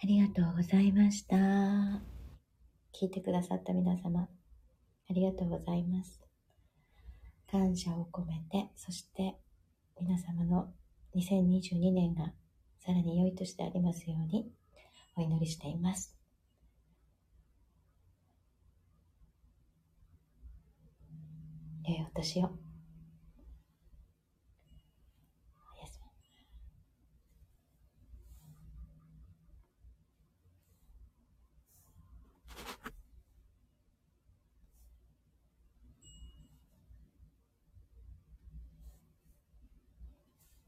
ありがとうございました。聞いてくださった皆様、ありがとうございます。感謝を込めて、そして皆様の2022年がさらに良い年でありますようにお祈りしています。良いお年を。